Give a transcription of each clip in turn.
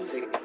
music.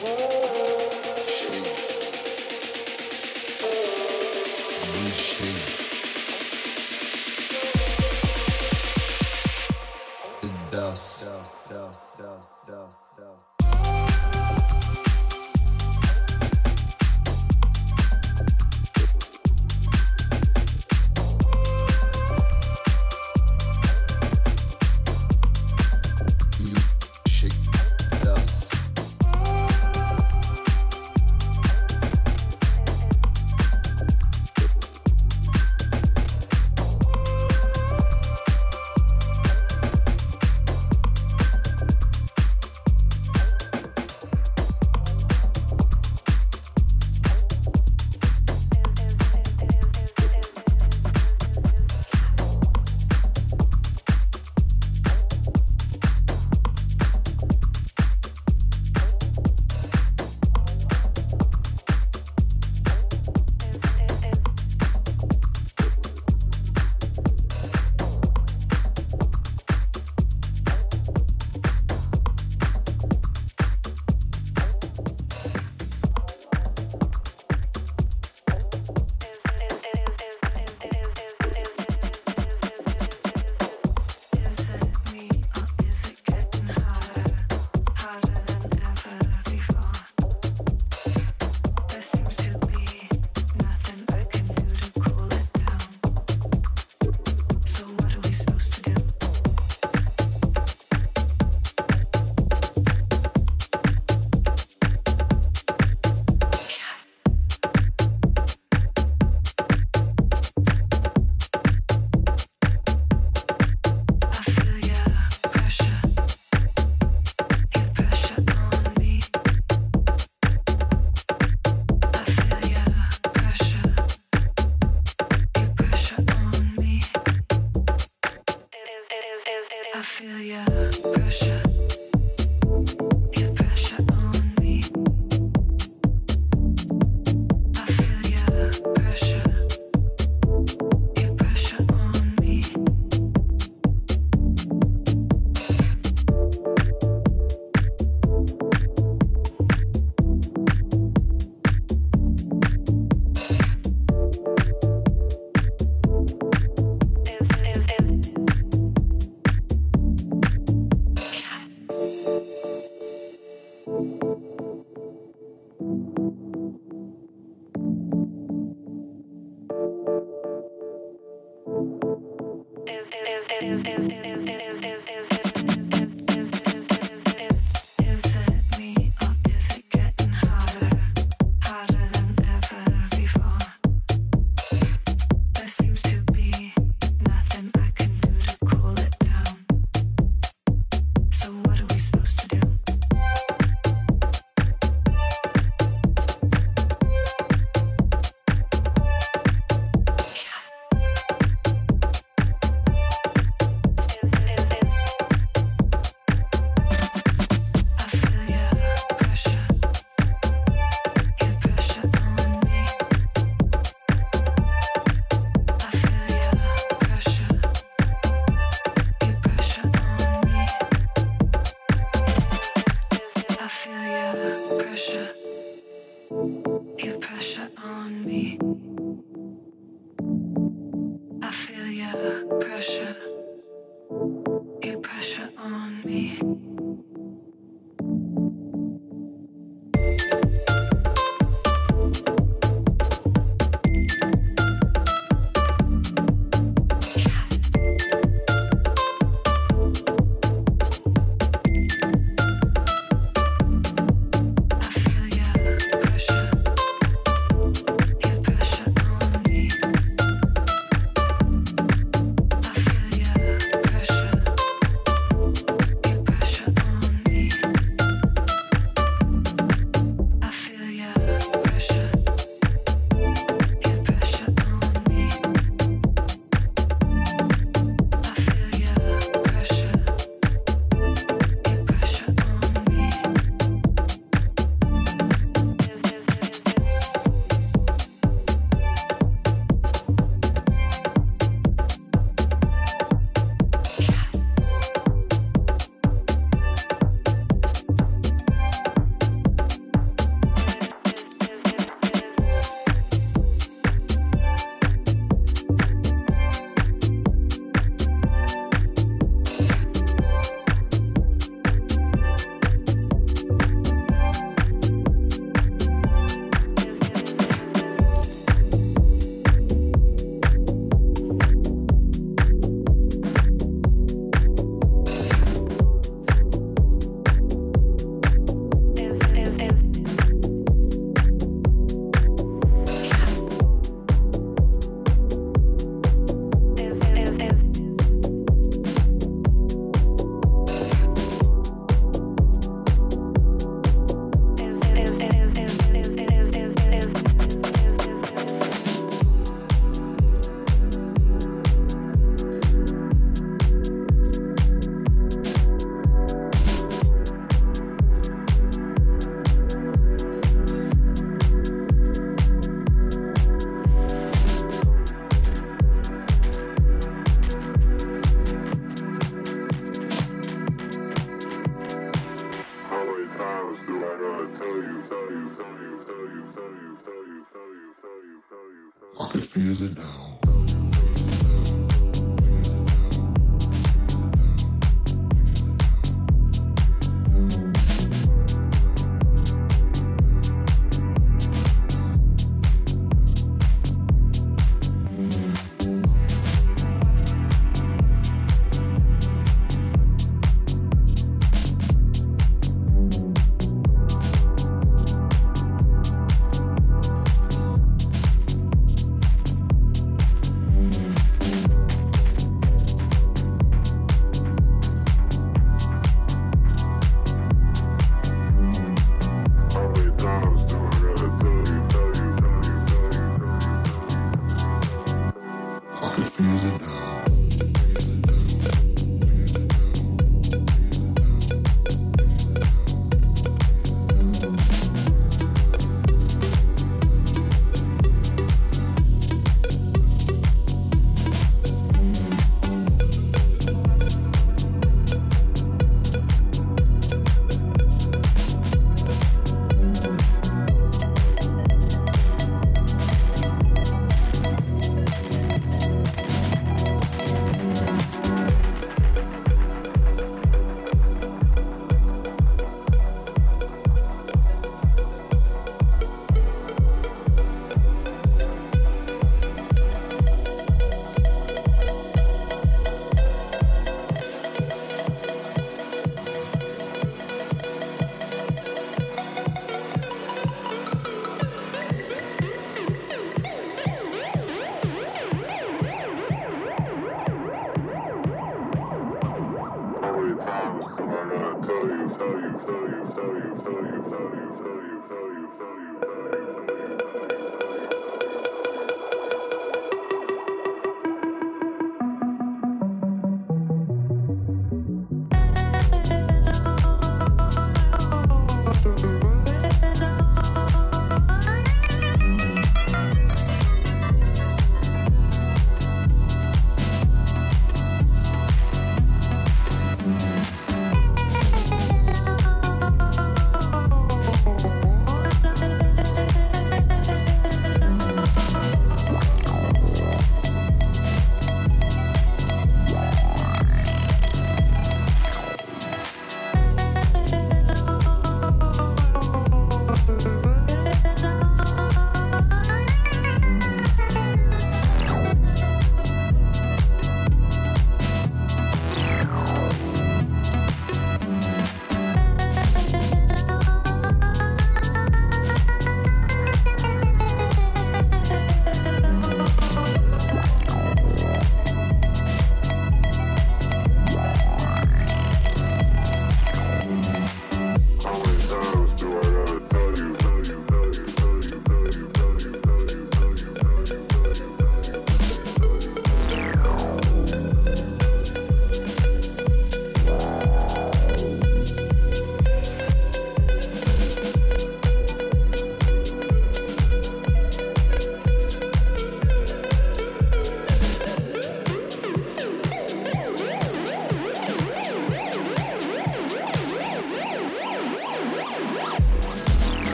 Oh.